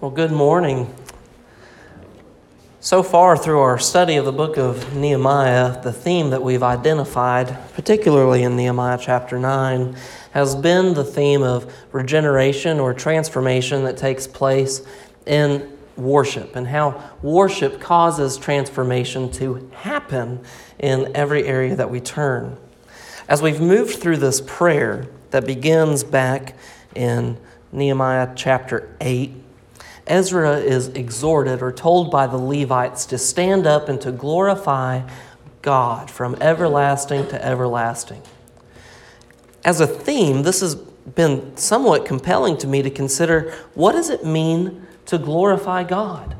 Well, good morning. So far through our study of the book of Nehemiah, the theme that we've identified, particularly in Nehemiah chapter 9, has been the theme of regeneration or transformation that takes place in worship and how worship causes transformation to happen in every area that we turn. As we've moved through this prayer that begins back in Nehemiah chapter 8, Ezra is exhorted or told by the Levites to stand up and to glorify God from everlasting to everlasting. As a theme, this has been somewhat compelling to me to consider what does it mean to glorify God?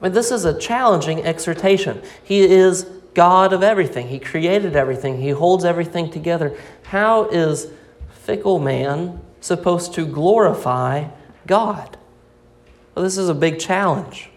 I mean, this is a challenging exhortation. He is God of everything. He created everything. He holds everything together. How is fickle man supposed to glorify God? Well, this is a big challenge.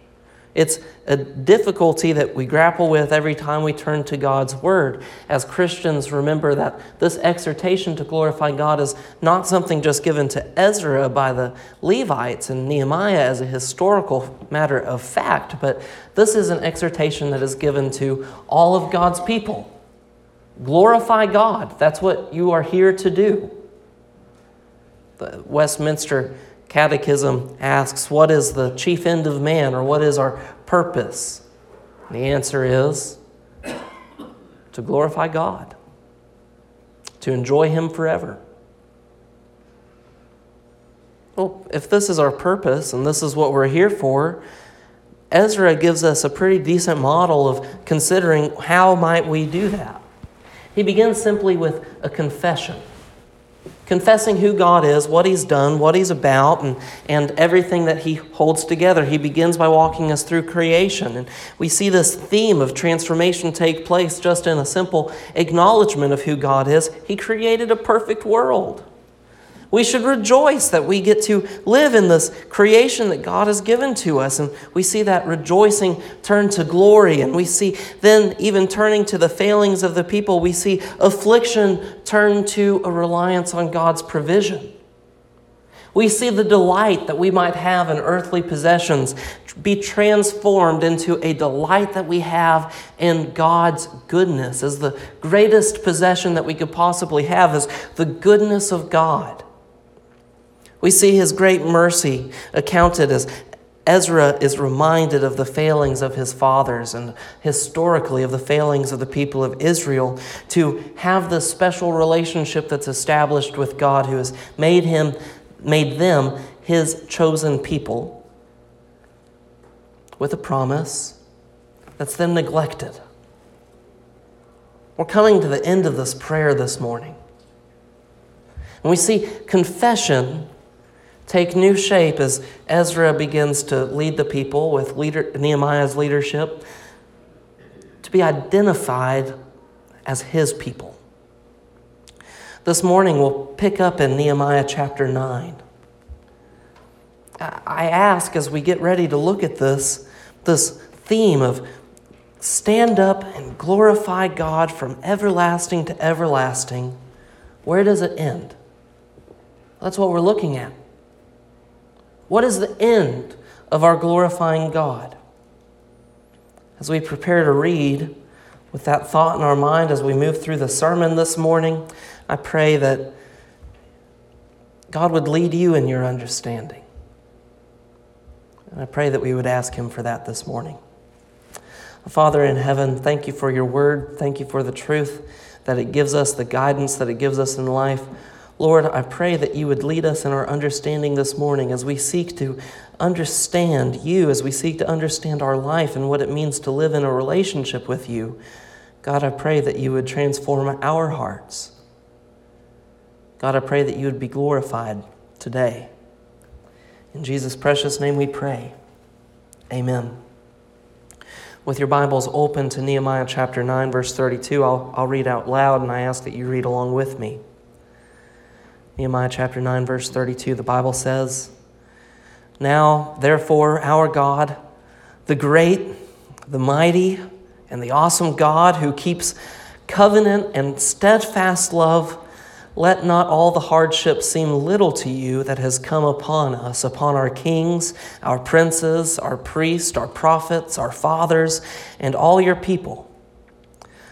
It's a difficulty that we grapple with every time we turn to God's Word. As Christians, remember that this exhortation to glorify God is not something just given to Ezra by the Levites and Nehemiah as a historical matter of fact, but this is an exhortation that is given to all of God's people. Glorify God. That's what you are here to do. The Westminster Catechism asks, What is the chief end of man, or what is our purpose? And the answer is to glorify God, to enjoy Him forever. Well, if this is our purpose and this is what we're here for, Ezra gives us a pretty decent model of considering how might we do that. He begins simply with a confession confessing who God is, what He's done, what He's about, and, and everything that He holds together. He begins by walking us through creation. And we see this theme of transformation take place just in a simple acknowledgement of who God is. He created a perfect world. We should rejoice that we get to live in this creation that God has given to us. And we see that rejoicing turn to glory. And we see then, even turning to the failings of the people, we see affliction turn to a reliance on God's provision. We see the delight that we might have in earthly possessions be transformed into a delight that we have in God's goodness, as the greatest possession that we could possibly have is the goodness of God. We see his great mercy accounted as Ezra is reminded of the failings of his fathers and historically of the failings of the people of Israel to have this special relationship that's established with God who has made him made them his chosen people with a promise that's then neglected. We're coming to the end of this prayer this morning. And we see confession take new shape as Ezra begins to lead the people with leader, Nehemiah's leadership to be identified as his people. This morning we'll pick up in Nehemiah chapter 9. I ask as we get ready to look at this, this theme of stand up and glorify God from everlasting to everlasting, where does it end? That's what we're looking at. What is the end of our glorifying God? As we prepare to read with that thought in our mind as we move through the sermon this morning, I pray that God would lead you in your understanding. And I pray that we would ask Him for that this morning. Father in heaven, thank you for your word. Thank you for the truth that it gives us, the guidance that it gives us in life. Lord, I pray that you would lead us in our understanding this morning as we seek to understand you, as we seek to understand our life and what it means to live in a relationship with you. God, I pray that you would transform our hearts. God, I pray that you would be glorified today. In Jesus' precious name we pray. Amen. With your Bibles open to Nehemiah chapter 9, verse 32, I'll, I'll read out loud and I ask that you read along with me. Nehemiah chapter 9, verse 32, the Bible says, Now, therefore, our God, the great, the mighty, and the awesome God who keeps covenant and steadfast love let not all the hardship seem little to you that has come upon us, upon our kings, our princes, our priests, our prophets, our fathers, and all your people,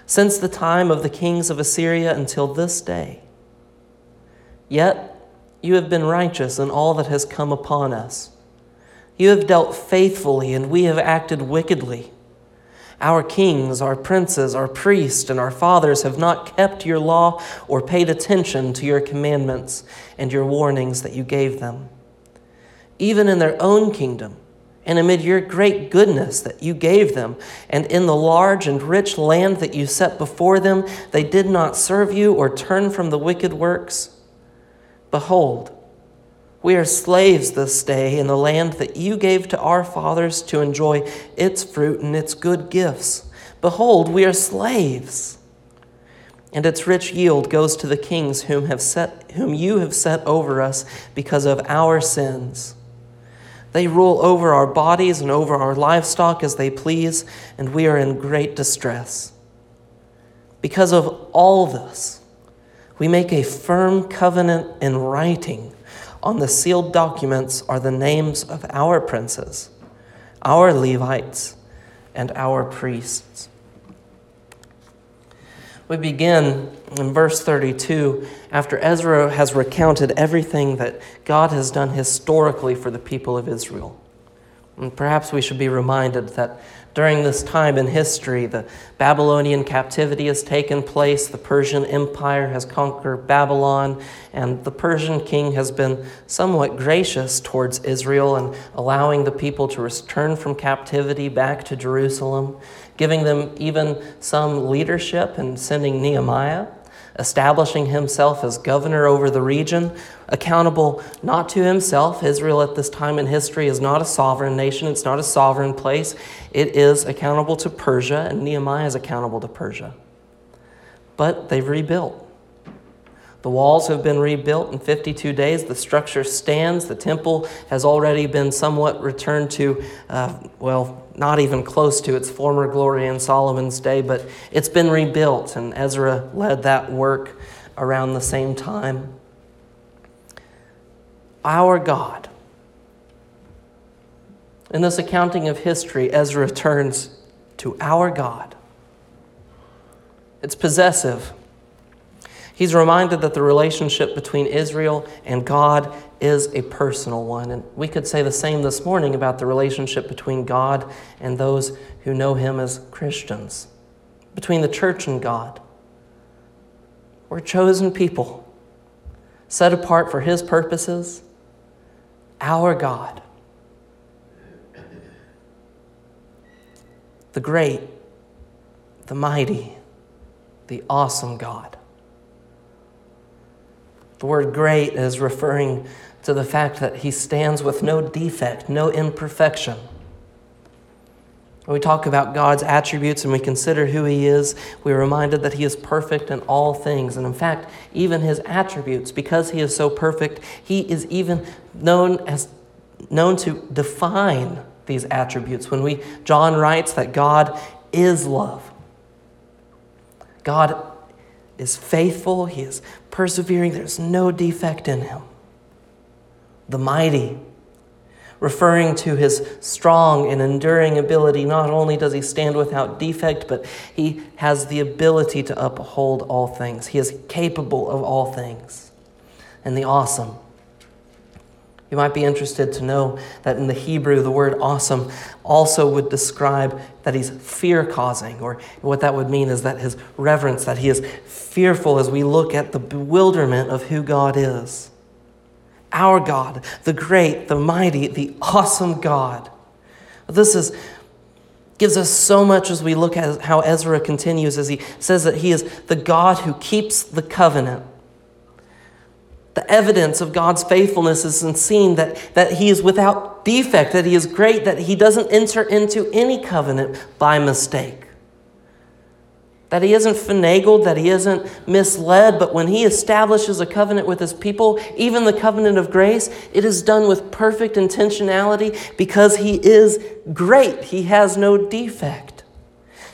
since the time of the kings of Assyria until this day. Yet you have been righteous in all that has come upon us. You have dealt faithfully, and we have acted wickedly. Our kings, our princes, our priests, and our fathers have not kept your law or paid attention to your commandments and your warnings that you gave them. Even in their own kingdom, and amid your great goodness that you gave them, and in the large and rich land that you set before them, they did not serve you or turn from the wicked works. Behold, we are slaves this day in the land that you gave to our fathers to enjoy its fruit and its good gifts. Behold, we are slaves. And its rich yield goes to the kings whom, have set, whom you have set over us because of our sins. They rule over our bodies and over our livestock as they please, and we are in great distress. Because of all this, we make a firm covenant in writing on the sealed documents are the names of our princes, our Levites, and our priests. We begin in verse 32 after Ezra has recounted everything that God has done historically for the people of Israel. And perhaps we should be reminded that during this time in history, the Babylonian captivity has taken place, the Persian Empire has conquered Babylon, and the Persian king has been somewhat gracious towards Israel and allowing the people to return from captivity back to Jerusalem, giving them even some leadership and sending Nehemiah establishing himself as governor over the region, accountable not to himself. Israel at this time in history is not a sovereign nation, it's not a sovereign place. It is accountable to Persia, and Nehemiah is accountable to Persia. But they've rebuilt. The walls have been rebuilt in 52 days. The structure stands. The temple has already been somewhat returned to, uh, well, not even close to its former glory in Solomon's day, but it's been rebuilt, and Ezra led that work around the same time. Our God. In this accounting of history, Ezra turns to our God. It's possessive. He's reminded that the relationship between Israel and God is a personal one. And we could say the same this morning about the relationship between God and those who know Him as Christians, between the church and God. We're chosen people, set apart for His purposes, our God. The great, the mighty, the awesome God. The word great is referring to the fact that he stands with no defect, no imperfection. When we talk about God's attributes and we consider who he is, we're reminded that he is perfect in all things. And in fact, even his attributes, because he is so perfect, he is even known as known to define these attributes. When we John writes that God is love. God is faithful, he is persevering, there's no defect in him. The mighty, referring to his strong and enduring ability, not only does he stand without defect, but he has the ability to uphold all things. He is capable of all things. And the awesome, you might be interested to know that in the Hebrew, the word awesome also would describe that he's fear causing, or what that would mean is that his reverence, that he is fearful as we look at the bewilderment of who God is. Our God, the great, the mighty, the awesome God. This is gives us so much as we look at how Ezra continues as he says that he is the God who keeps the covenant the evidence of God's faithfulness is seen that, that He is without defect, that He is great, that He doesn't enter into any covenant by mistake. That He isn't finagled, that He isn't misled, but when He establishes a covenant with His people, even the covenant of grace, it is done with perfect intentionality because He is great. He has no defect.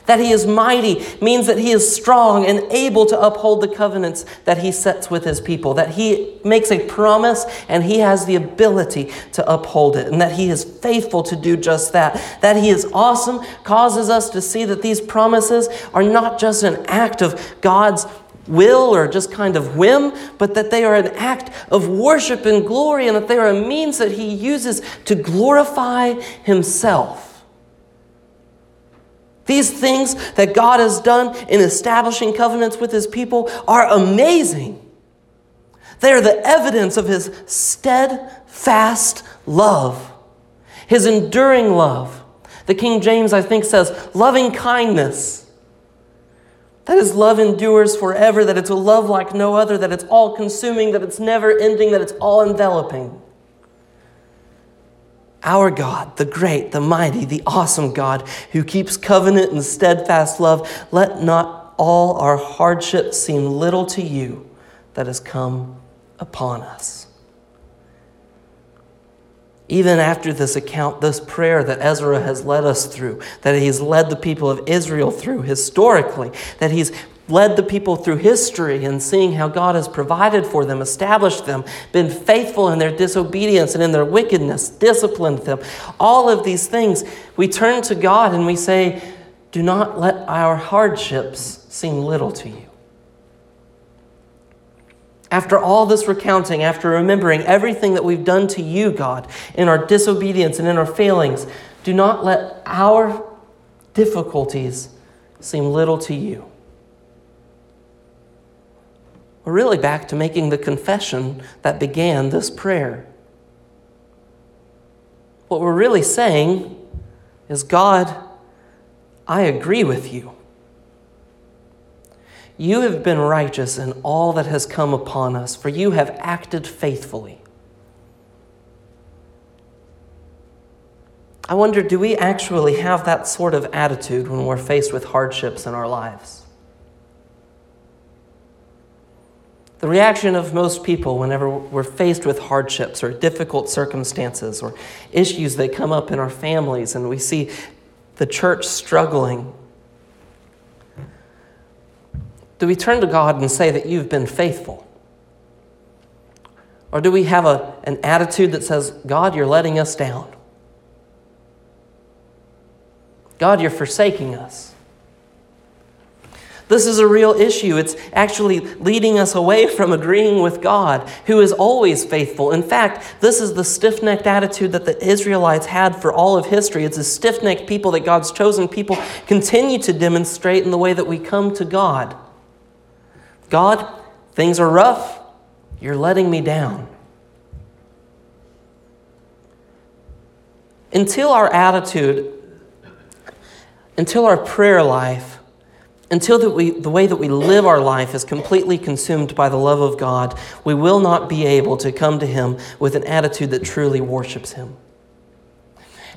That he is mighty means that he is strong and able to uphold the covenants that he sets with his people, that he makes a promise and he has the ability to uphold it, and that he is faithful to do just that. That he is awesome causes us to see that these promises are not just an act of God's will or just kind of whim, but that they are an act of worship and glory, and that they are a means that he uses to glorify himself. These things that God has done in establishing covenants with his people are amazing. They are the evidence of his steadfast love, his enduring love. The King James, I think, says loving kindness. That his love endures forever, that it's a love like no other, that it's all consuming, that it's never ending, that it's all enveloping. Our God, the great, the mighty, the awesome God who keeps covenant and steadfast love, let not all our hardships seem little to you that has come upon us. Even after this account, this prayer that Ezra has led us through, that he's led the people of Israel through historically, that he's led the people through history and seeing how God has provided for them, established them, been faithful in their disobedience and in their wickedness, disciplined them. All of these things, we turn to God and we say, Do not let our hardships seem little to you. After all this recounting, after remembering everything that we've done to you, God, in our disobedience and in our failings, do not let our difficulties seem little to you. We're really back to making the confession that began this prayer. What we're really saying is God, I agree with you. You have been righteous in all that has come upon us, for you have acted faithfully. I wonder do we actually have that sort of attitude when we're faced with hardships in our lives? The reaction of most people whenever we're faced with hardships or difficult circumstances or issues that come up in our families and we see the church struggling, do we turn to God and say that you've been faithful? Or do we have a, an attitude that says, God, you're letting us down? God, you're forsaking us. This is a real issue. It's actually leading us away from agreeing with God, who is always faithful. In fact, this is the stiff necked attitude that the Israelites had for all of history. It's a stiff necked people that God's chosen people continue to demonstrate in the way that we come to God. God, things are rough. You're letting me down. Until our attitude, until our prayer life until the, we, the way that we live our life is completely consumed by the love of God, we will not be able to come to Him with an attitude that truly worships Him.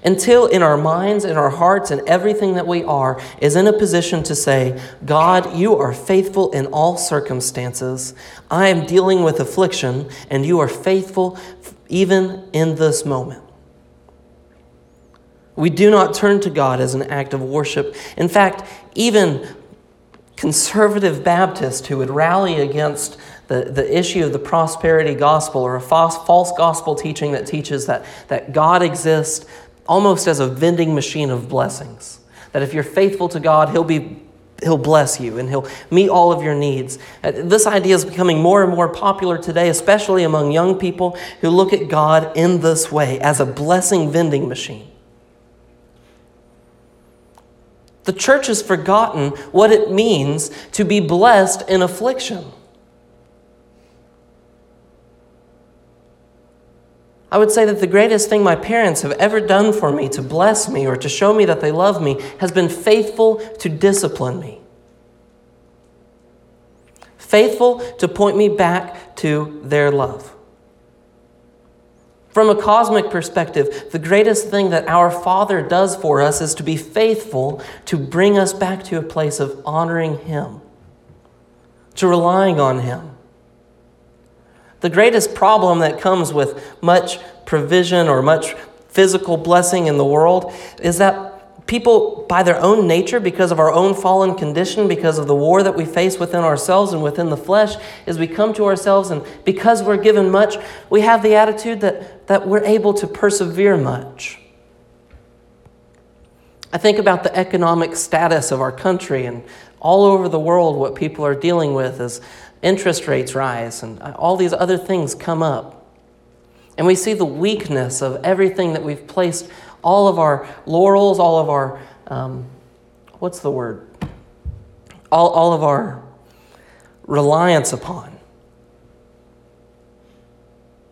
Until in our minds, in our hearts, and everything that we are is in a position to say, God, you are faithful in all circumstances. I am dealing with affliction, and you are faithful even in this moment. We do not turn to God as an act of worship. In fact, even conservative Baptist who would rally against the, the issue of the prosperity gospel or a false, false gospel teaching that teaches that, that God exists almost as a vending machine of blessings. That if you're faithful to God, He'll be He'll bless you and He'll meet all of your needs. Uh, this idea is becoming more and more popular today, especially among young people who look at God in this way as a blessing vending machine. The church has forgotten what it means to be blessed in affliction. I would say that the greatest thing my parents have ever done for me to bless me or to show me that they love me has been faithful to discipline me. Faithful to point me back to their love. From a cosmic perspective, the greatest thing that our Father does for us is to be faithful to bring us back to a place of honoring Him, to relying on Him. The greatest problem that comes with much provision or much physical blessing in the world is that people, by their own nature, because of our own fallen condition, because of the war that we face within ourselves and within the flesh, as we come to ourselves and because we're given much, we have the attitude that, that we're able to persevere much. I think about the economic status of our country and all over the world, what people are dealing with as interest rates rise and uh, all these other things come up. And we see the weakness of everything that we've placed all of our laurels, all of our, um, what's the word? All, all of our reliance upon.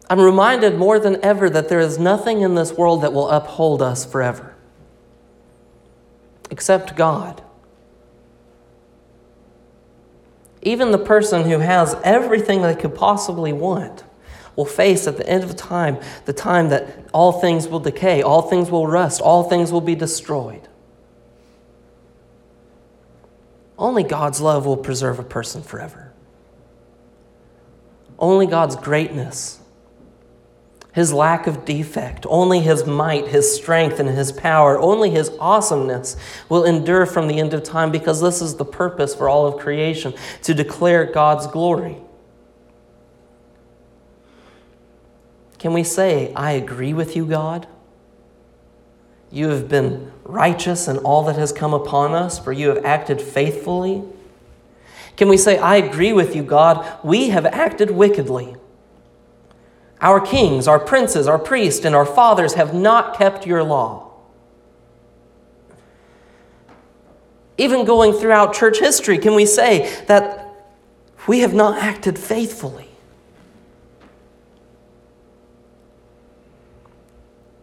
I'm reminded more than ever that there is nothing in this world that will uphold us forever except God. Even the person who has everything they could possibly want will face at the end of time the time that all things will decay, all things will rust, all things will be destroyed. Only God's love will preserve a person forever. Only God's greatness, His lack of defect, only His might, His strength, and His power, only His awesomeness will endure from the end of time because this is the purpose for all of creation to declare God's glory. Can we say, I agree with you, God? You have been righteous in all that has come upon us, for you have acted faithfully. Can we say, I agree with you, God? We have acted wickedly. Our kings, our princes, our priests, and our fathers have not kept your law. Even going throughout church history, can we say that we have not acted faithfully?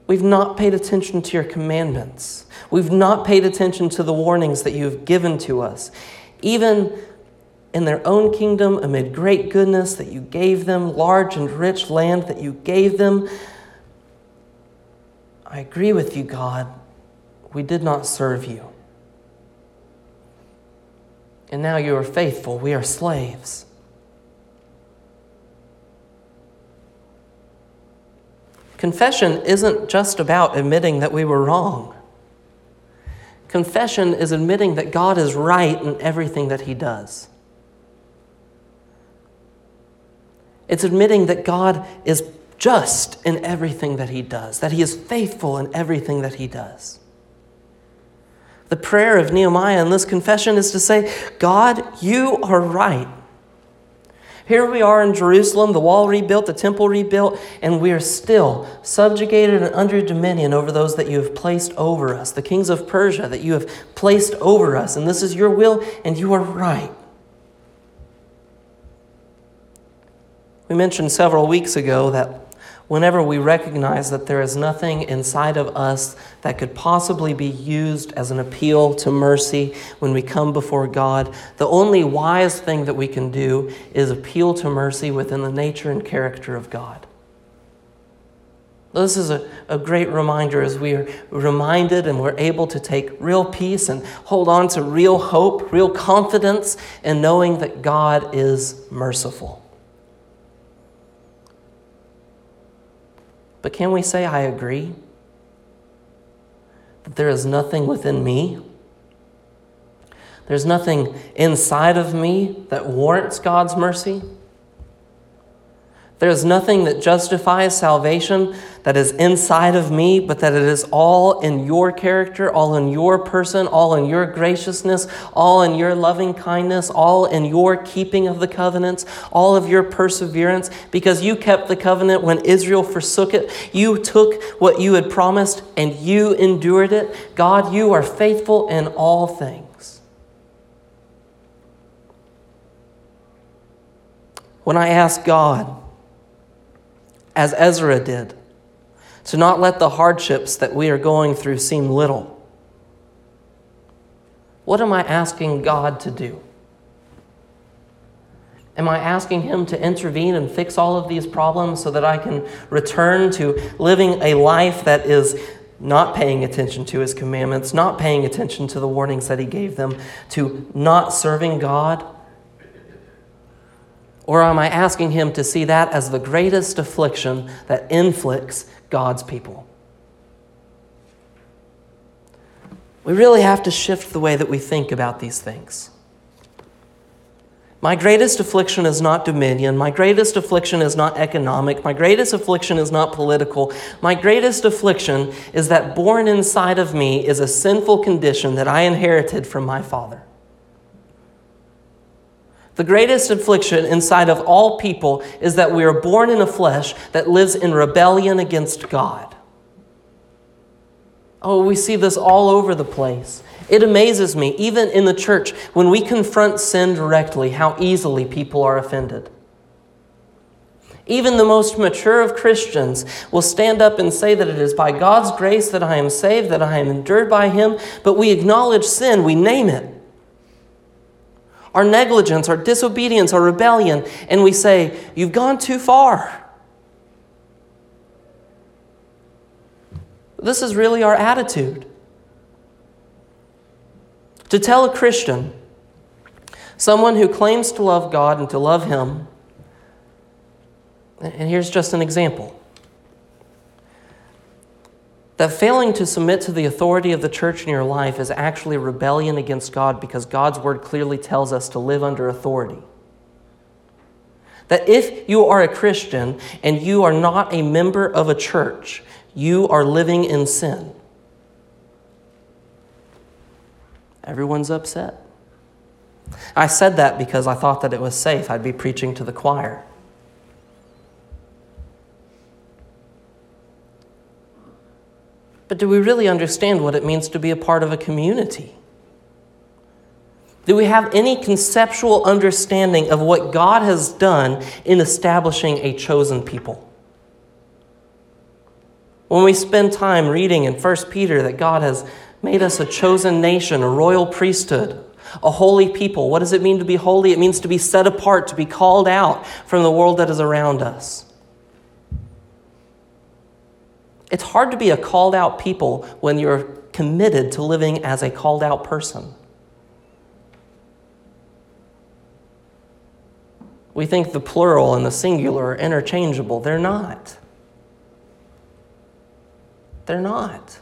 We've not paid attention to your commandments. We've not paid attention to the warnings that you have given to us. Even in their own kingdom, amid great goodness that you gave them, large and rich land that you gave them. I agree with you, God. We did not serve you. And now you are faithful. We are slaves. Confession isn't just about admitting that we were wrong. Confession is admitting that God is right in everything that He does. It's admitting that God is just in everything that He does, that He is faithful in everything that He does. The prayer of Nehemiah in this confession is to say, God, you are right. Here we are in Jerusalem, the wall rebuilt, the temple rebuilt, and we are still subjugated and under dominion over those that you have placed over us, the kings of Persia that you have placed over us. And this is your will, and you are right. We mentioned several weeks ago that whenever we recognize that there is nothing inside of us that could possibly be used as an appeal to mercy when we come before God, the only wise thing that we can do is appeal to mercy within the nature and character of God. This is a, a great reminder as we are reminded and we're able to take real peace and hold on to real hope, real confidence in knowing that God is merciful. But can we say, I agree? That there is nothing within me, there's nothing inside of me that warrants God's mercy? There is nothing that justifies salvation that is inside of me, but that it is all in your character, all in your person, all in your graciousness, all in your loving kindness, all in your keeping of the covenants, all of your perseverance, because you kept the covenant when Israel forsook it. You took what you had promised and you endured it. God, you are faithful in all things. When I ask God, as Ezra did, to not let the hardships that we are going through seem little. What am I asking God to do? Am I asking Him to intervene and fix all of these problems so that I can return to living a life that is not paying attention to His commandments, not paying attention to the warnings that He gave them, to not serving God? Or am I asking him to see that as the greatest affliction that inflicts God's people? we really have to shift the way that we think about these things. My greatest affliction is not dominion. My greatest affliction is not economic. My greatest affliction is not political. My greatest affliction is that born inside of me is a sinful condition that I inherited from my father. The greatest affliction inside of all people is that we are born in a flesh that lives in rebellion against God. Oh, we see this all over the place. It amazes me, even in the church, when we confront sin directly, how easily people are offended. Even the most mature of Christians will stand up and say that it is by God's grace that I am saved, that I am endured by Him, but we acknowledge sin, we name it. Our negligence, our disobedience, our rebellion, and we say, You've gone too far. This is really our attitude. To tell a Christian, someone who claims to love God and to love Him, and here's just an example that failing to submit to the authority of the church in your life is actually rebellion against God because God's word clearly tells us to live under authority. That if you are a Christian and you are not a member of a church, you are living in sin. Everyone's upset. I said that because I thought that it was safe. I'd be preaching to the choir. But do we really understand what it means to be a part of a community? Do we have any conceptual understanding of what God has done in establishing a chosen people? When we spend time reading in 1 Peter that God has made us a chosen nation, a royal priesthood, a holy people. What does it mean to be holy? It means to be set apart, to be called out from the world that is around us. It's hard to be a called out people when you're committed to living as a called out person. We think the plural and the singular are interchangeable. They're not. They're not.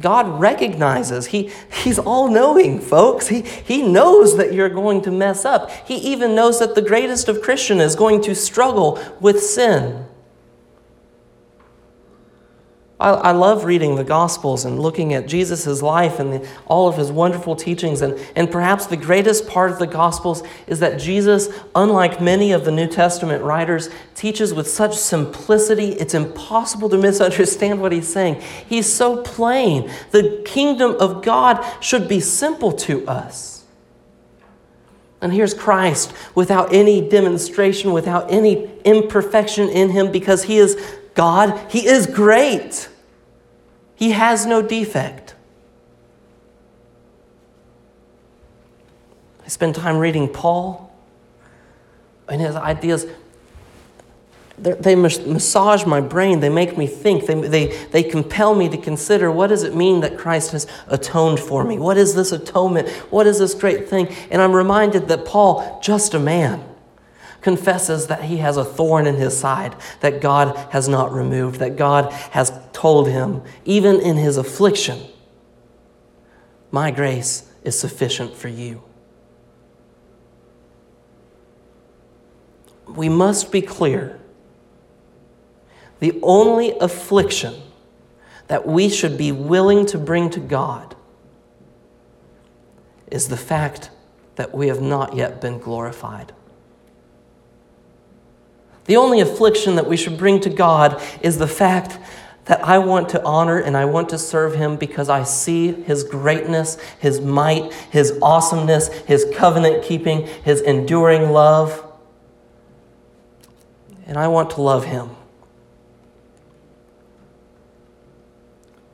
God recognizes. He, he's all knowing, folks. He, he knows that you're going to mess up. He even knows that the greatest of Christian is going to struggle with sin. I, I love reading the Gospels and looking at Jesus' life and the, all of his wonderful teachings. And, and perhaps the greatest part of the Gospels is that Jesus, unlike many of the New Testament writers, teaches with such simplicity, it's impossible to misunderstand what he's saying. He's so plain. The kingdom of God should be simple to us. And here's Christ without any demonstration, without any imperfection in him, because he is God. He is great. He has no defect. I spend time reading Paul and his ideas. They massage my brain. They make me think. They, they, they compel me to consider what does it mean that Christ has atoned for me? What is this atonement? What is this great thing? And I'm reminded that Paul, just a man, confesses that he has a thorn in his side that God has not removed, that God has told him, even in his affliction, My grace is sufficient for you. We must be clear. The only affliction that we should be willing to bring to God is the fact that we have not yet been glorified. The only affliction that we should bring to God is the fact that I want to honor and I want to serve Him because I see His greatness, His might, His awesomeness, His covenant keeping, His enduring love. And I want to love Him.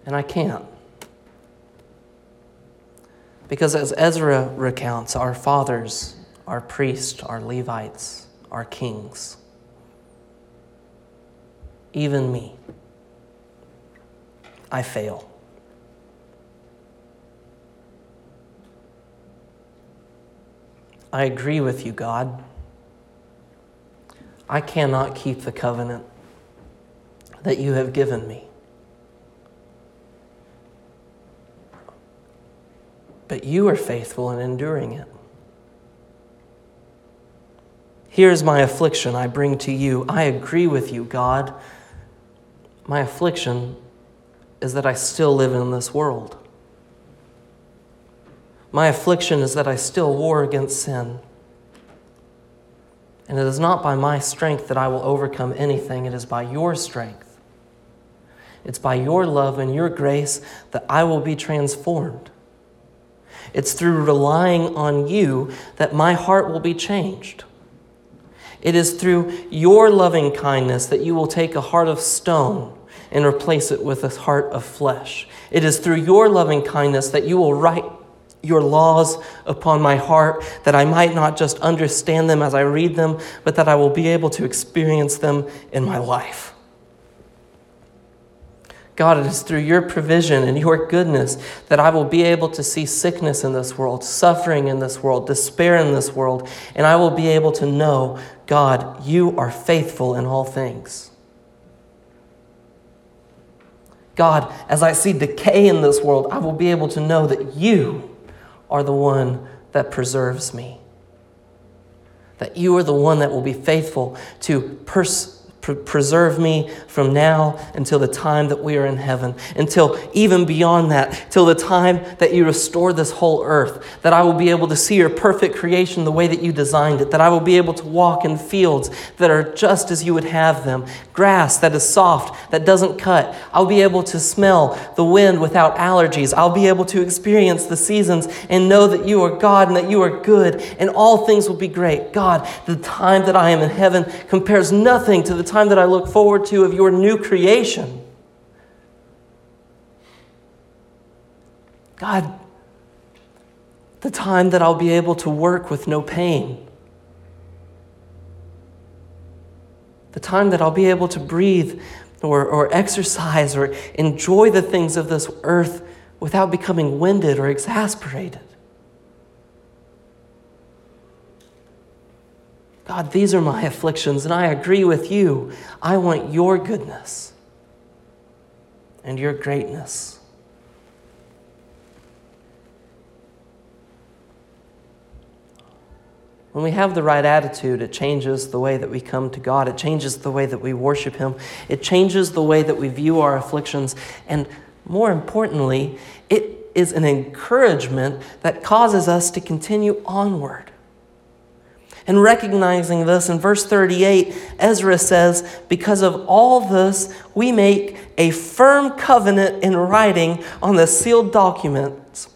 And I can't. Because as Ezra recounts, our fathers, our priests, our Levites, our kings, even me. I fail. I agree with you, God. I cannot keep the covenant that you have given me. but you are faithful in enduring it. Here's my affliction I bring to you. I agree with you, God. My affliction is that I still live in this world. My affliction is that I still war against sin. And it is not by my strength that I will overcome anything, it is by your strength. It's by your love and your grace that I will be transformed. It's through relying on you that my heart will be changed. It is through your loving kindness that you will take a heart of stone and replace it with a heart of flesh. It is through your loving kindness that you will write your laws upon my heart, that I might not just understand them as I read them, but that I will be able to experience them in my life. God, it is through your provision and your goodness that I will be able to see sickness in this world, suffering in this world, despair in this world, and I will be able to know, God, you are faithful in all things. God, as I see decay in this world, I will be able to know that you are the one that preserves me. That you are the one that will be faithful to pers- preserve me from now until the time that we are in heaven, until even beyond that, till the time that you restore this whole earth, that I will be able to see your perfect creation the way that you designed it, that I will be able to walk in fields that are just as you would have them, grass that is soft, that doesn't cut. I'll be able to smell the wind without allergies. I'll be able to experience the seasons and know that you are God and that you are good and all things will be great. God, the time that I am in heaven compares nothing to the time time that I look forward to of your new creation. God, the time that I'll be able to work with no pain. The time that I'll be able to breathe or, or exercise or enjoy the things of this earth without becoming winded or exasperated. God, these are my afflictions, and I agree with you. I want your goodness and your greatness. When we have the right attitude, it changes the way that we come to God. It changes the way that we worship Him. It changes the way that we view our afflictions. And more importantly, it is an encouragement that causes us to continue onward. And recognizing this, in verse 38, Ezra says, Because of all this, we make a firm covenant in writing on the sealed documents.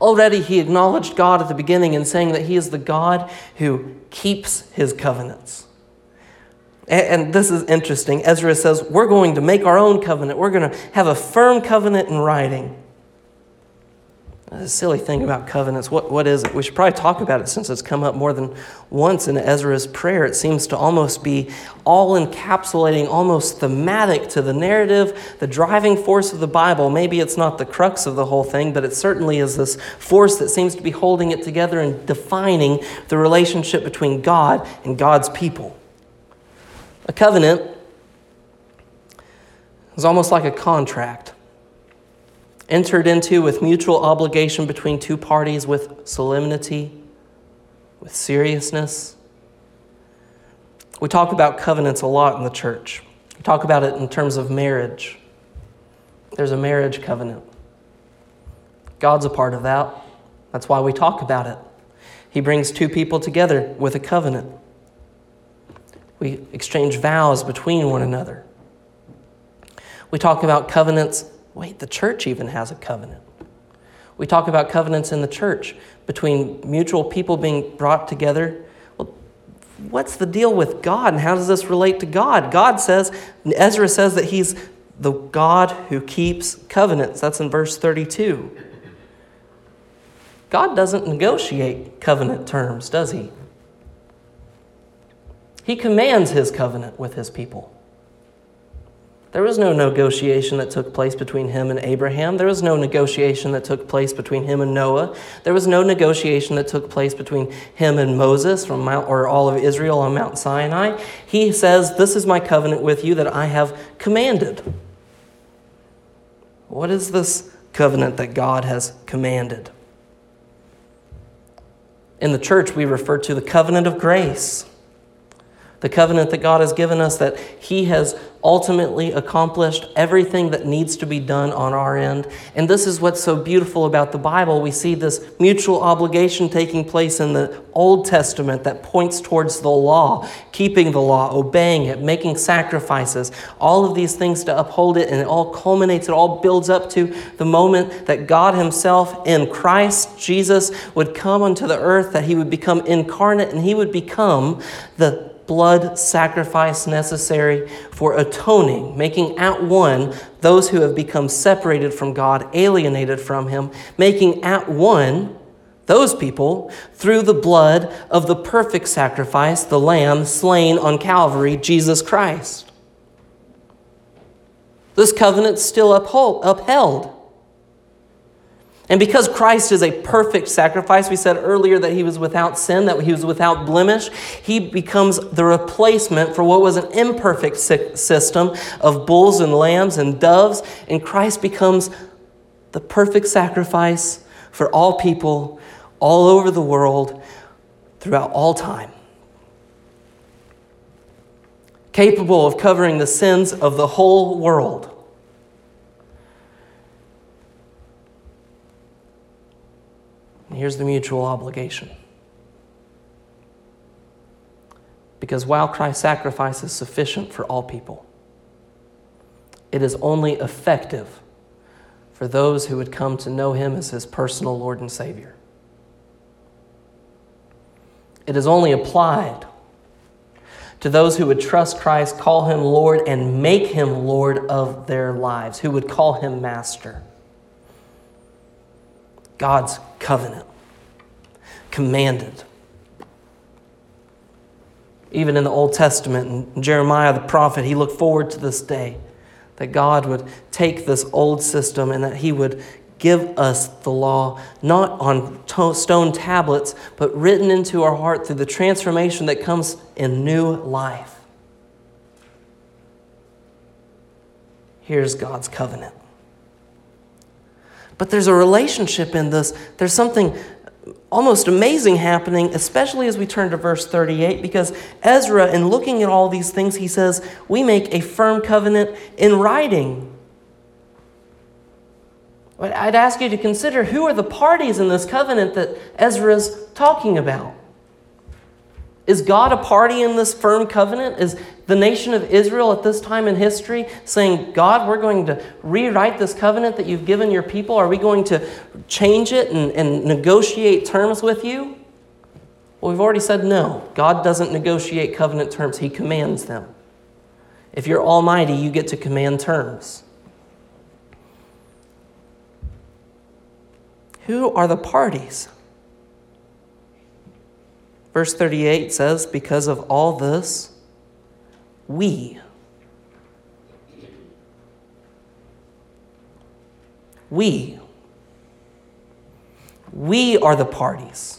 Already, he acknowledged God at the beginning in saying that he is the God who keeps his covenants. And this is interesting. Ezra says, We're going to make our own covenant. We're going to have a firm covenant in writing. A silly thing about covenants. What, what is it? We should probably talk about it since it's come up more than once in Ezra's prayer. It seems to almost be all encapsulating, almost thematic to the narrative, the driving force of the Bible. Maybe it's not the crux of the whole thing, but it certainly is this force that seems to be holding it together and defining the relationship between God and God's people. A covenant is almost like a contract entered into with mutual obligation between two parties with solemnity, with seriousness. We talk about covenants a lot in the church. We talk about it in terms of marriage. There's a marriage covenant. God's a part of that. That's why we talk about it. He brings two people together with a covenant. We exchange vows between one another. We talk about covenants Wait, the church even has a covenant. We talk about covenants in the church between mutual people being brought together. Well, what's the deal with God and how does this relate to God? God says, Ezra says that he's the God who keeps covenants. That's in verse 32. God doesn't negotiate covenant terms, does he? He commands his covenant with his people. There was no negotiation that took place between him and Abraham. There was no negotiation that took place between him and Noah. There was no negotiation that took place between him and Moses from Mount, or all of Israel on Mount Sinai. He says, This is my covenant with you that I have commanded. What is this covenant that God has commanded. In the church, we refer to the covenant of grace the covenant that God has given us, that He has ultimately accomplished everything that needs to be done on our end. And this is what's so beautiful about the Bible. We see this mutual obligation taking place in the Old Testament that points towards the law, keeping the law, obeying it, making sacrifices, all of these things to uphold it, and it all culminates, it all builds up to the moment that God Himself in Christ Jesus would come unto the earth, that He would become incarnate, and He would become the blood sacrifice necessary for atoning, making at one those who have become separated from God, alienated from Him, making at one those people through the blood of the perfect sacrifice, the Lamb slain on Calvary, Jesus Christ. This covenant's still uphold, upheld. And because Christ is a perfect sacrifice, we said earlier that he was without sin, that he was without blemish, he becomes the replacement for what was an imperfect system of bulls and lambs and doves. And Christ becomes the perfect sacrifice for all people all over the world throughout all time. Capable of covering the sins of the whole world. Here's the mutual obligation. Because while Christ's sacrifice is sufficient for all people, it is only effective for those who would come to know him as his personal Lord and Savior. It is only applied to those who would trust Christ, call him Lord, and make him Lord of their lives, who would call him Master. God's covenant commanded. Even in the Old Testament, and Jeremiah the prophet, he looked forward to this day that God would take this old system and that he would give us the law not on to- stone tablets, but written into our heart through the transformation that comes in new life. Here's God's covenant. But there's a relationship in this. There's something almost amazing happening, especially as we turn to verse 38, because Ezra, in looking at all these things, he says, We make a firm covenant in writing. I'd ask you to consider who are the parties in this covenant that Ezra's talking about. Is God a party in this firm covenant? Is the nation of Israel at this time in history saying, God, we're going to rewrite this covenant that you've given your people? Are we going to change it and, and negotiate terms with you? Well, we've already said no. God doesn't negotiate covenant terms, He commands them. If you're almighty, you get to command terms. Who are the parties? Verse 38 says, Because of all this, we, we, we are the parties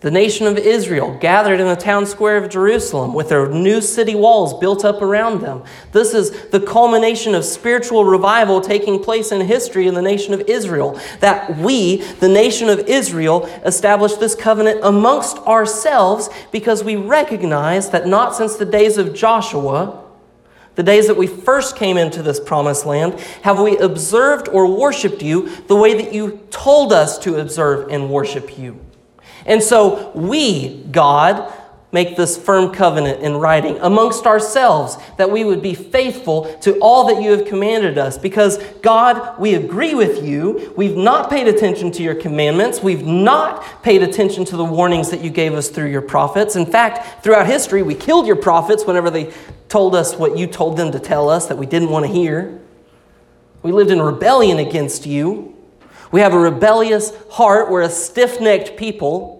the nation of Israel gathered in the town square of Jerusalem with their new city walls built up around them. This is the culmination of spiritual revival taking place in history in the nation of Israel. That we, the nation of Israel, established this covenant amongst ourselves because we recognize that not since the days of Joshua, the days that we first came into this promised land, have we observed or worshiped you the way that you told us to observe and worship you. And so we, God, make this firm covenant in writing amongst ourselves that we would be faithful to all that you have commanded us. Because, God, we agree with you. We've not paid attention to your commandments. We've not paid attention to the warnings that you gave us through your prophets. In fact, throughout history, we killed your prophets whenever they told us what you told them to tell us that we didn't want to hear. We lived in rebellion against you. We have a rebellious heart. We're a stiff necked people.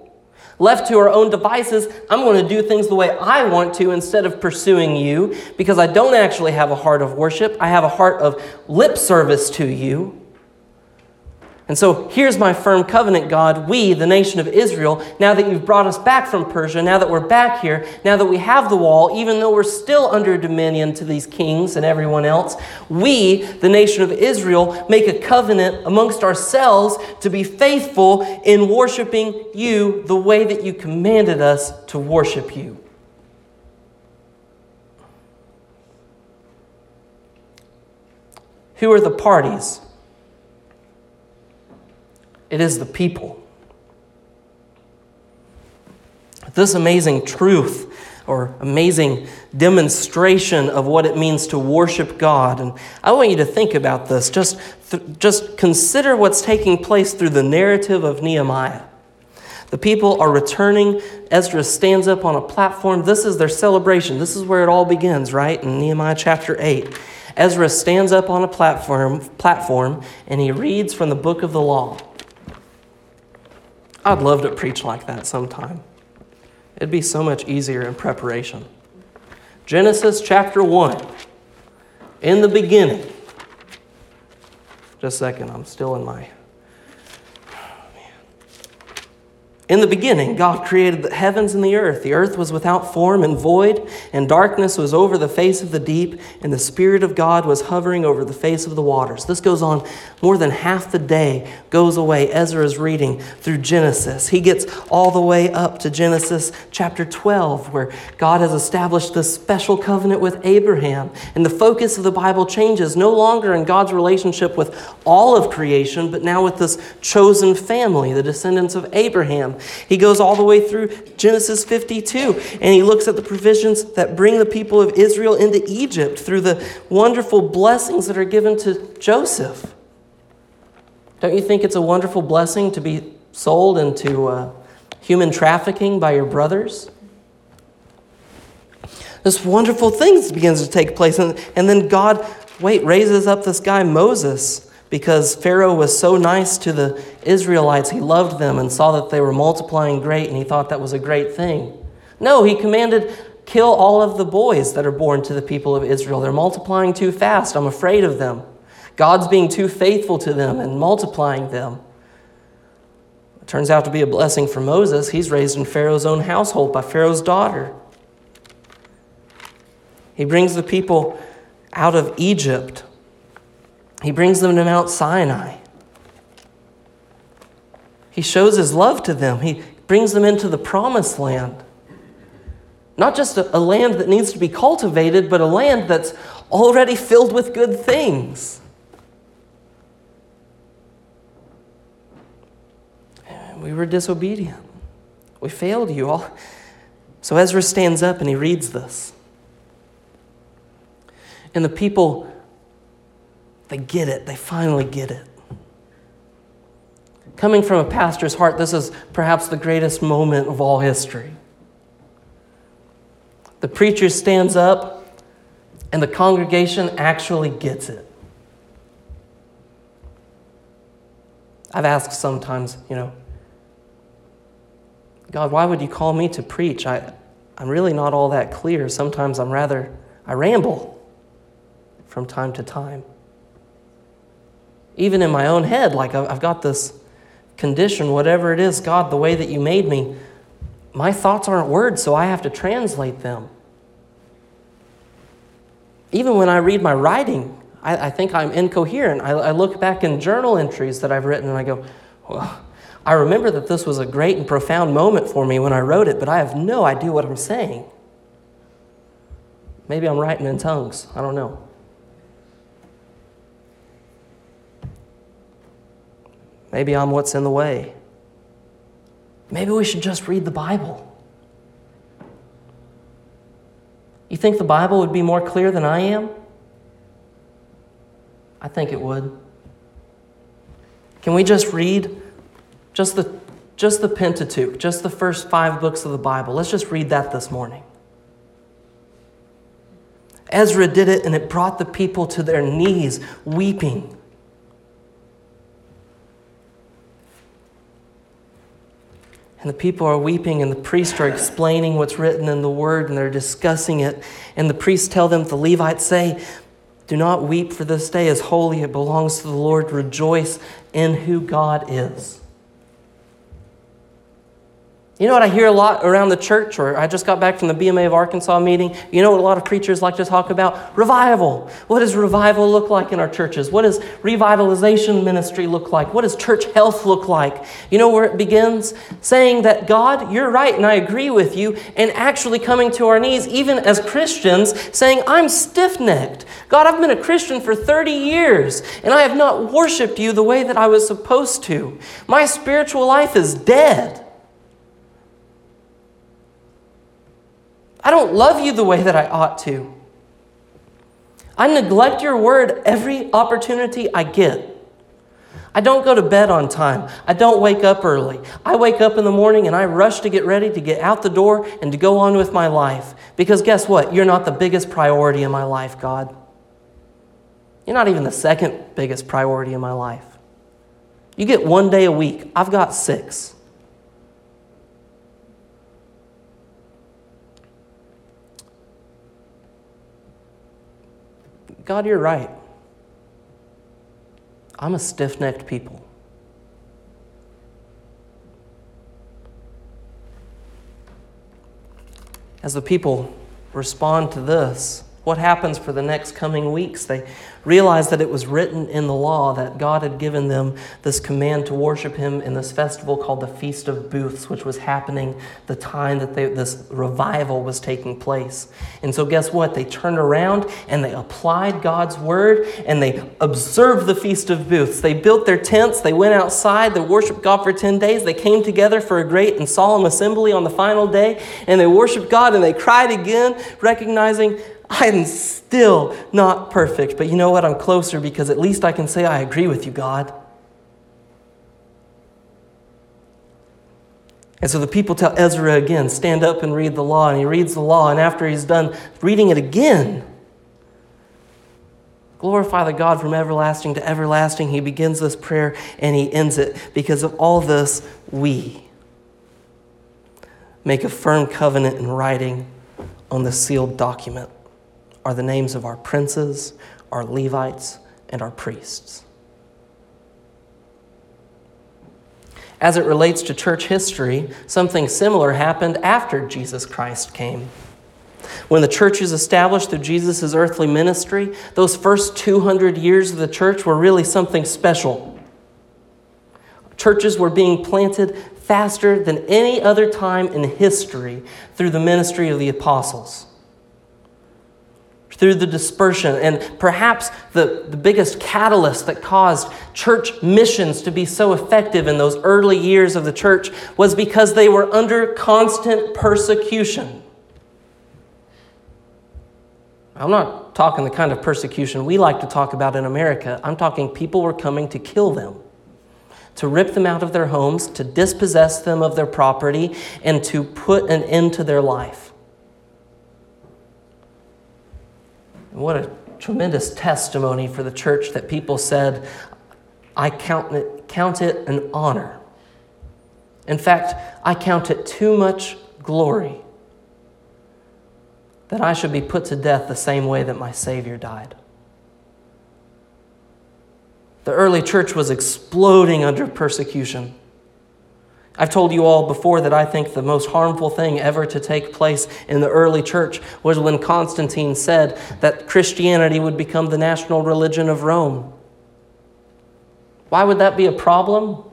Left to our own devices, I'm going to do things the way I want to instead of pursuing you because I don't actually have a heart of worship. I have a heart of lip service to you. And so here's my firm covenant, God. We, the nation of Israel, now that you've brought us back from Persia, now that we're back here, now that we have the wall, even though we're still under dominion to these kings and everyone else, we, the nation of Israel, make a covenant amongst ourselves to be faithful in worshiping you the way that you commanded us to worship you. Who are the parties? It is the people. This amazing truth or amazing demonstration of what it means to worship God. And I want you to think about this. Just, th- just consider what's taking place through the narrative of Nehemiah. The people are returning. Ezra stands up on a platform. This is their celebration. This is where it all begins, right? In Nehemiah chapter 8. Ezra stands up on a platform, platform and he reads from the book of the law. I'd love to preach like that sometime. It'd be so much easier in preparation. Genesis chapter 1. In the beginning. Just a second, I'm still in my In the beginning, God created the heavens and the earth. The earth was without form and void, and darkness was over the face of the deep, and the Spirit of God was hovering over the face of the waters. This goes on more than half the day, goes away. Ezra is reading through Genesis. He gets all the way up to Genesis chapter 12, where God has established this special covenant with Abraham. And the focus of the Bible changes, no longer in God's relationship with all of creation, but now with this chosen family, the descendants of Abraham. He goes all the way through Genesis 52 and he looks at the provisions that bring the people of Israel into Egypt through the wonderful blessings that are given to Joseph. Don't you think it's a wonderful blessing to be sold into uh, human trafficking by your brothers? This wonderful thing begins to take place. And, and then God, wait, raises up this guy, Moses because Pharaoh was so nice to the Israelites. He loved them and saw that they were multiplying great, and he thought that was a great thing. No, he commanded, kill all of the boys that are born to the people of Israel. They're multiplying too fast. I'm afraid of them. God's being too faithful to them and multiplying them. It turns out to be a blessing for Moses. He's raised in Pharaoh's own household by Pharaoh's daughter. He brings the people out of Egypt he brings them to Mount Sinai. He shows his love to them. He brings them into the promised land. Not just a, a, land that needs to be cultivated, but a land that's already filled with good things. We were disobedient. We failed you all. So Ezra stands up and he reads this. And the people they get it. They finally get it. Coming from a pastor's heart, this is perhaps the greatest moment of all history. The preacher stands up, and the congregation actually gets it. I've asked sometimes, you know, God, why would you call me to preach? I, I'm really not all that clear. Sometimes I'm rather, I ramble from time to time even in my own head, like I've got this condition, whatever it is, God, the way that you made me, my thoughts aren't words, so I have to translate them. Even when I read my writing, I, I think I'm incoherent. I, I, look back in journal entries that I've written and I go, well, I remember that this was a great and profound moment for me when I wrote it, but I have no idea what I'm saying. Maybe I'm writing in tongues. I don't know. Maybe I'm what's in the way. Maybe we should just read the Bible. You think the Bible would be more clear than I am? I think it would. Can we just read just the, just the Pentateuch, just the first five books of the Bible? Let's just read that this morning. Ezra did it, and it brought the people to their knees, weeping. And the people are weeping, and the priests are explaining what's written in the word, and they're discussing it. And the priests tell them, the Levites say, Do not weep, for this day is holy. It belongs to the Lord. Rejoice in who God is. You know what I hear a lot around the church, or I just got back from the BMA of Arkansas meeting. You know what a lot of preachers like to talk about? Revival. What does revival look like in our churches? What does revitalization ministry look like? What does church health look like? You know where it begins? Saying that God, you're right, and I agree with you, and actually coming to our knees, even as Christians, saying, I'm stiff necked. God, I've been a Christian for 30 years, and I have not worshiped you the way that I was supposed to. My spiritual life is dead. I don't love you the way that I ought to. I neglect your word every opportunity I get. I don't go to bed on time. I don't wake up early. I wake up in the morning and I rush to get ready to get out the door and to go on with my life. Because guess what? You're not the biggest priority in my life, God. You're not even the second biggest priority in my life. You get one day a week. I've got six. God, you're right. I'm a stiff necked people. As the people respond to this, what happens for the next coming weeks? They realized that it was written in the law that God had given them this command to worship Him in this festival called the Feast of Booths, which was happening the time that they, this revival was taking place. And so, guess what? They turned around and they applied God's word and they observed the Feast of Booths. They built their tents, they went outside, they worshiped God for 10 days. They came together for a great and solemn assembly on the final day and they worshiped God and they cried again, recognizing I'm still not perfect, but you know what? I'm closer because at least I can say I agree with you, God. And so the people tell Ezra again, stand up and read the law. And he reads the law, and after he's done reading it again, glorify the God from everlasting to everlasting. He begins this prayer and he ends it. Because of all this, we make a firm covenant in writing on the sealed document are the names of our princes, our Levites, and our priests. As it relates to church history, something similar happened after Jesus Christ came. When the church was established through Jesus' earthly ministry, those first 200 years of the church were really something special. Churches were being planted faster than any other time in history through the ministry of the apostles through the dispersion. And perhaps the, the biggest catalyst that caused church missions to be so effective in those early years of the church was because they were under constant persecution. I'm not talking the kind of persecution we like to talk about in America. I'm talking people were coming to kill them, to rip them out of their homes, to dispossess them of their property, and to put an end to their life. What a tremendous testimony for the church that people said, I count it, count it an honor. In fact, I count it too much glory that I should be put to death the same way that my Savior died. The early church was exploding under persecution. I've told you all before that I think the most harmful thing ever to take place in the early church was when Constantine said that Christianity would become the national religion of Rome. Why would that be a problem?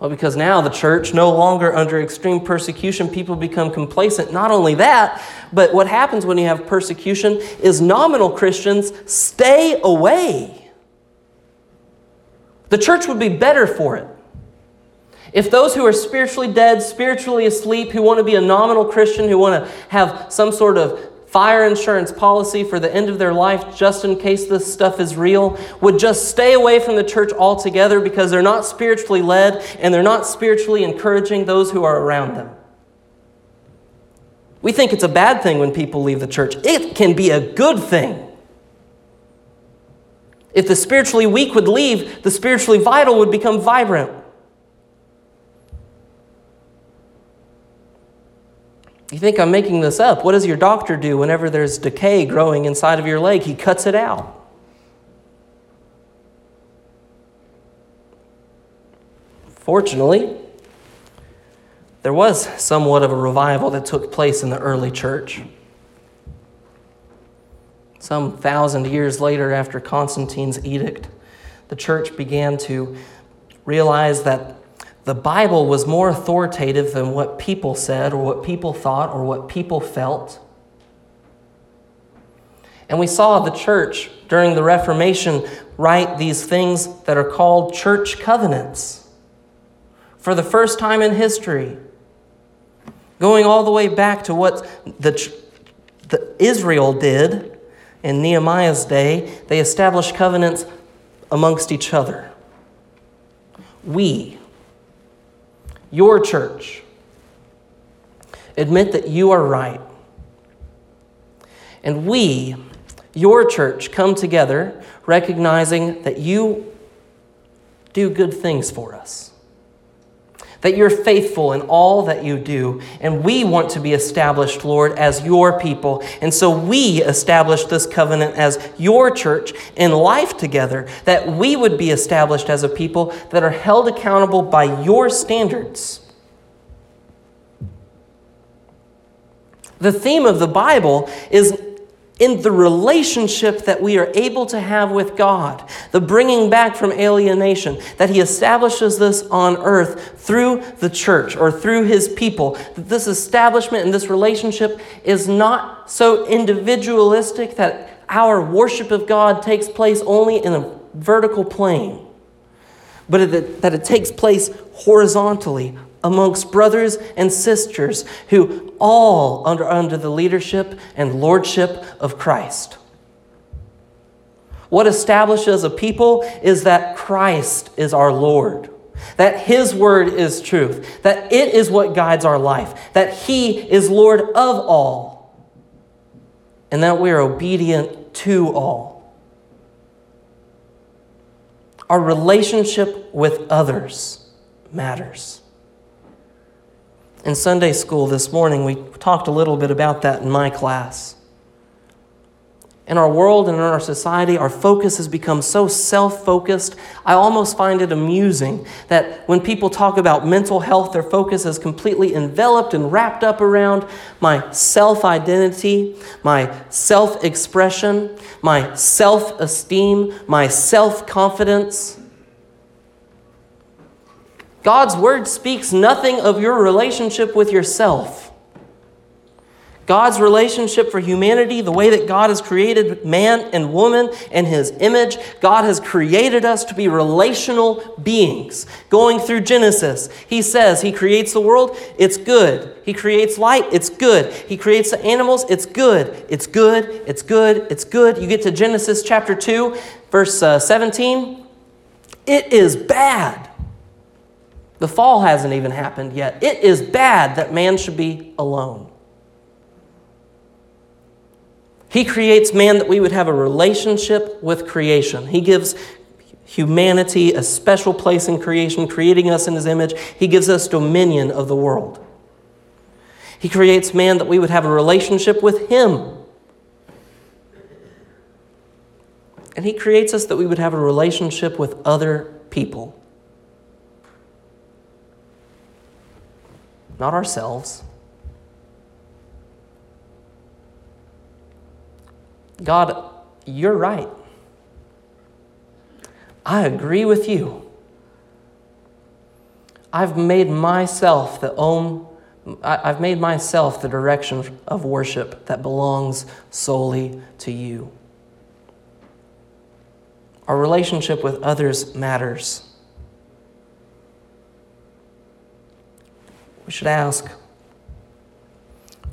Well, because now the church, no longer under extreme persecution, people become complacent. Not only that, but what happens when you have persecution is nominal Christians stay away. The church would be better for it. If those who are spiritually dead, spiritually asleep, who want to be a nominal Christian, who want to have some sort of fire insurance policy for the end of their life just in case this stuff is real, would just stay away from the church altogether because they're not spiritually led and they're not spiritually encouraging those who are around them. We think it's a bad thing when people leave the church. It can be a good thing. If the spiritually weak would leave, the spiritually vital would become vibrant. You think I'm making this up? What does your doctor do whenever there's decay growing inside of your leg? He cuts it out. Fortunately, there was somewhat of a revival that took place in the early church. Some thousand years later, after Constantine's edict, the church began to realize that the Bible was more authoritative than what people said or what people thought or what people felt. And we saw the church during the Reformation write these things that are called church covenants for the first time in history, going all the way back to what the, the Israel did in Nehemiah's day. They established covenants amongst each other. We, your church, admit that you are right. And we, your church, come together recognizing that you do good things for us that you're faithful in all that you do. And we want to be established, Lord, as your people. And so we establish this covenant as your church in life together, that we would be established as a people that are held accountable by your standards. The theme of the Bible is in the relationship that we are able to have with God, the bringing back from alienation, that He establishes this on earth through the church or through His people. That this establishment and this relationship is not so individualistic that our worship of God takes place only in a vertical plane, but that it takes place horizontally amongst brothers and sisters who all under, under the leadership and lordship of Christ. What establishes a people is that Christ is our Lord, that His word is truth, that it is what guides our life, that He is Lord of all, and that we are obedient to all. Our relationship with others matters. In Sunday school this morning, we talked a little bit about that in my class. In our world and in our society, our focus has become so self focused. I almost find it amusing that when people talk about mental health, their focus is completely enveloped and wrapped up around my self identity, my self expression, my self esteem, my self confidence. God's word speaks nothing of your relationship with yourself. God's relationship for humanity, the way that God has created man and woman in his image, God has created us to be relational beings. Going through Genesis, he says he creates the world, it's good. He creates light, it's good. He creates the animals, it's good. It's good, it's good, it's good. You get to Genesis chapter 2, verse uh, 17, it is bad. The fall hasn't even happened yet. It is bad that man should be alone. He creates man that we would have a relationship with creation. He gives humanity a special place in creation, creating us in his image. He gives us dominion of the world. He creates man that we would have a relationship with him. And he creates us that we would have a relationship with other people. Not ourselves. God, you're right. I agree with you. I've made myself the own I've made myself the direction of worship that belongs solely to you. Our relationship with others matters. We should ask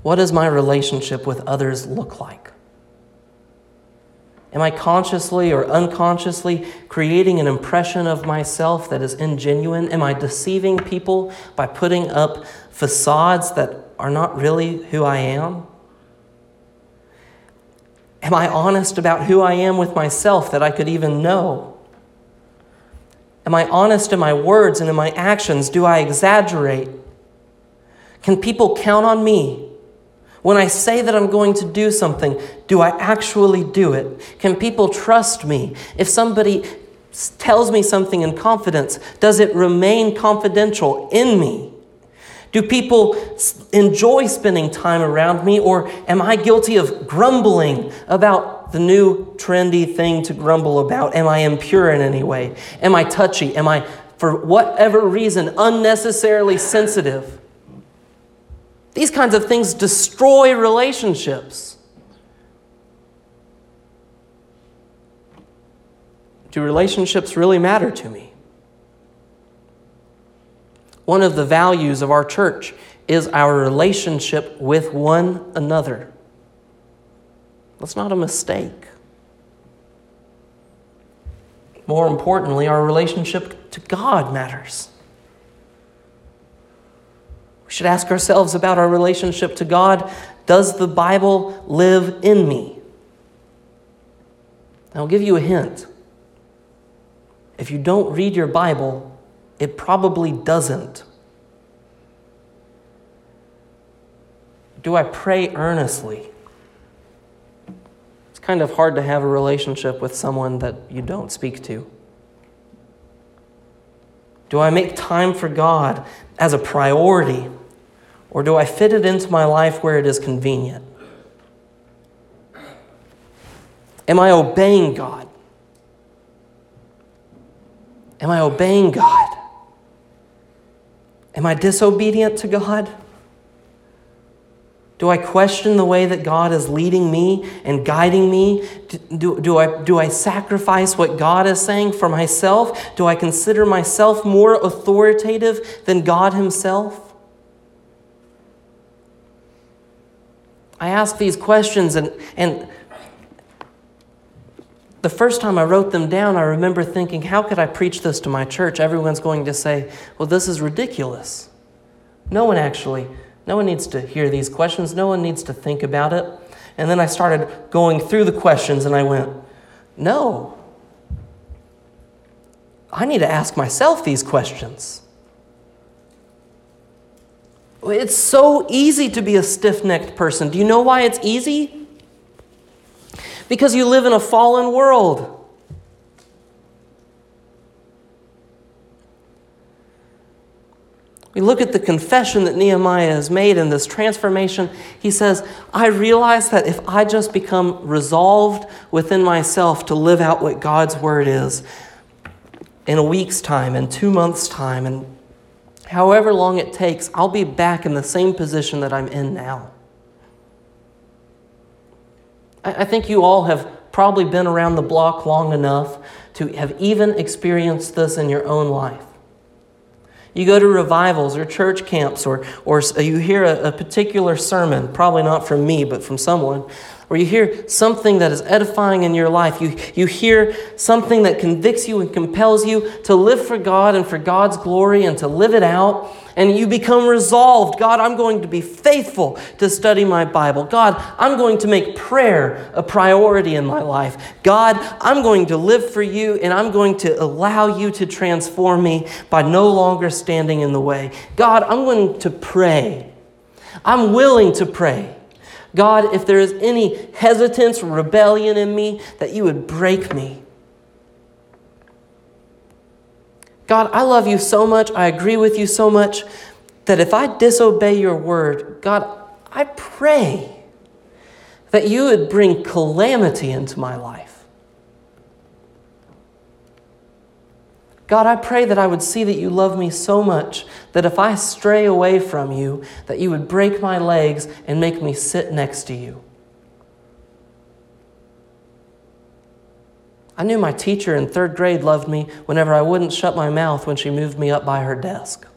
what does my relationship with others look like? Am I consciously or unconsciously creating an impression of myself that is ingenuine? Am I deceiving people by putting up facades that are not really who I am? Am I honest about who I am with myself that I could even know? Am I honest in my words and in my actions? Do I exaggerate? Can people count on me When I say that I'm going to do something, do I actually do it? Can people trust me? If somebody tells me something in confidence, does it remain confidential in me? Do people enjoy spending time around me, or am I guilty of grumbling about the new trendy thing to grumble about? Am I impure in any way? Am I touchy? Am I, for whatever reason, unnecessarily sensitive? These kinds of things destroy relationships. Do relationships really matter to me? One of the values of our church is our relationship with one another. That's not a mistake. More importantly, our relationship to God matters. We should ask ourselves about our relationship to God Does the Bible live in me? I'll give you a hint. If you don't read your Bible, it probably doesn't. Do I pray earnestly? It's kind of hard to have a relationship with someone that you don't speak to. Do I make time for God as a priority? Or do I fit it into my life where it is convenient? Am I obeying God? Am I obeying God? Am I disobedient to God? Do I question the way that God is leading me and guiding me? Do, do, I, do I sacrifice what God is saying for myself? Do I consider myself more authoritative than God Himself? I ask these questions, and, and the first time I wrote them down, I remember thinking, how could I preach this to my church? Everyone's going to say, well, this is ridiculous. No one actually no one needs to hear these questions. No one needs to think about it. And then I started going through the questions and I went, no. I need to ask myself these questions. It's so easy to be a stiff necked person. Do you know why it's easy? Because you live in a fallen world. We look at the confession that Nehemiah has made in this transformation. He says, I realize that if I just become resolved within myself to live out what God's word is in a week's time, in two months' time, and however long it takes, I'll be back in the same position that I'm in now. I think you all have probably been around the block long enough to have even experienced this in your own life. You go to revivals or church camps, or, or you hear a, a particular sermon, probably not from me, but from someone, or you hear something that is edifying in your life. You, you hear something that convicts you and compels you to live for God and for God's glory and to live it out and you become resolved God, I'm going to be faithful to study my Bible. God, I'm going to make prayer a priority in my life. God, I'm going to live for you and I'm going to allow you to transform me by no longer standing in the way. God, I'm going to pray. I'm willing to pray. God, if there is any hesitance or rebellion in me, that you would break me. God, I love you so much, I agree with you so much that if I disobey your word, God, I pray that you would bring calamity into my life. God, I pray that I would see that you love me so much that if I stray away from you, that you would break my legs and make me sit next to you. I knew my teacher in third grade loved me whenever I wouldn't shut my mouth when she moved me up by her desk.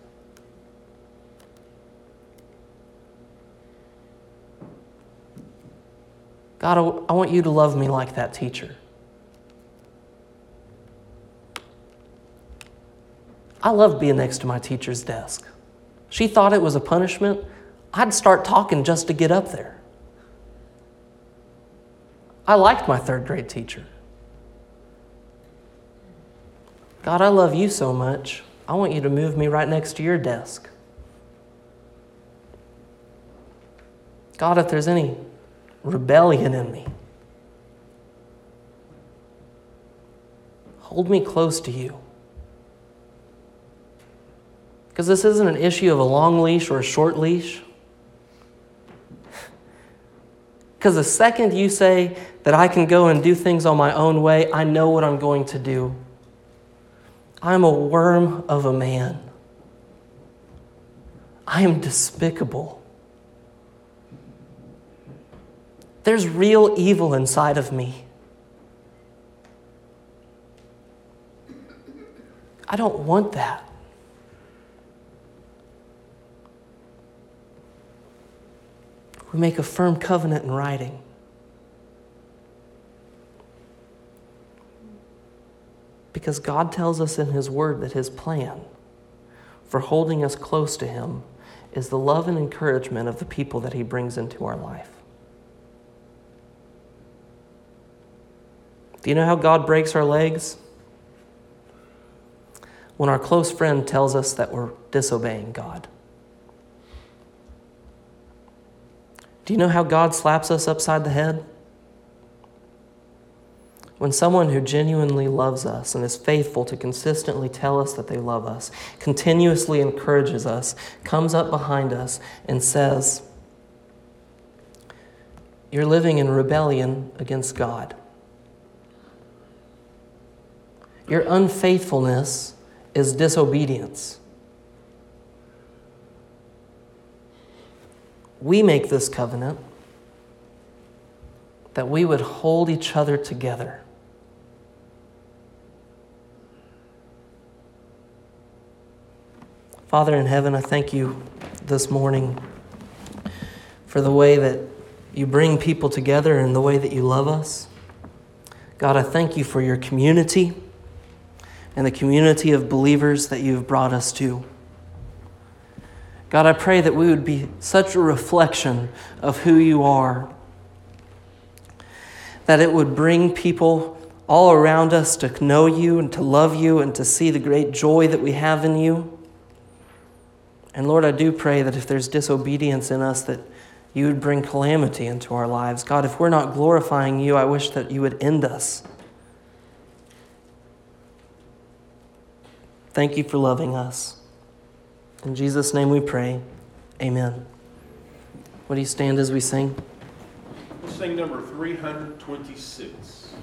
God, I want you to love me like that teacher. I loved being next to my teacher's desk. She thought it was a punishment. I'd start talking just to get up there. I liked my third grade teacher. God, I love you so much. I want you to move me right next to your desk. God, if there's any rebellion in me, hold me close to you. Because this isn't an issue of a long leash or a short leash. Because the second you say that I can go and do things on my own way, I know what I'm going to do. I'm a worm of a man. I am despicable. There's real evil inside of me. I don't want that. We make a firm covenant in writing. Because God tells us in His Word that His plan for holding us close to Him is the love and encouragement of the people that He brings into our life. Do you know how God breaks our legs? When our close friend tells us that we're disobeying God. Do you know how God slaps us upside the head? When someone who genuinely loves us and is faithful to consistently tell us that they love us, continuously encourages us, comes up behind us and says, You're living in rebellion against God. Your unfaithfulness is disobedience. We make this covenant that we would hold each other together. Father in heaven, I thank you this morning for the way that you bring people together and the way that you love us. God, I thank you for your community and the community of believers that you've brought us to. God, I pray that we would be such a reflection of who you are, that it would bring people all around us to know you and to love you and to see the great joy that we have in you. And Lord, I do pray that if there's disobedience in us, that you would bring calamity into our lives. God, if we're not glorifying you, I wish that you would end us. Thank you for loving us. In Jesus' name we pray. Amen. Do you stand as we sing? We'll sing number 326.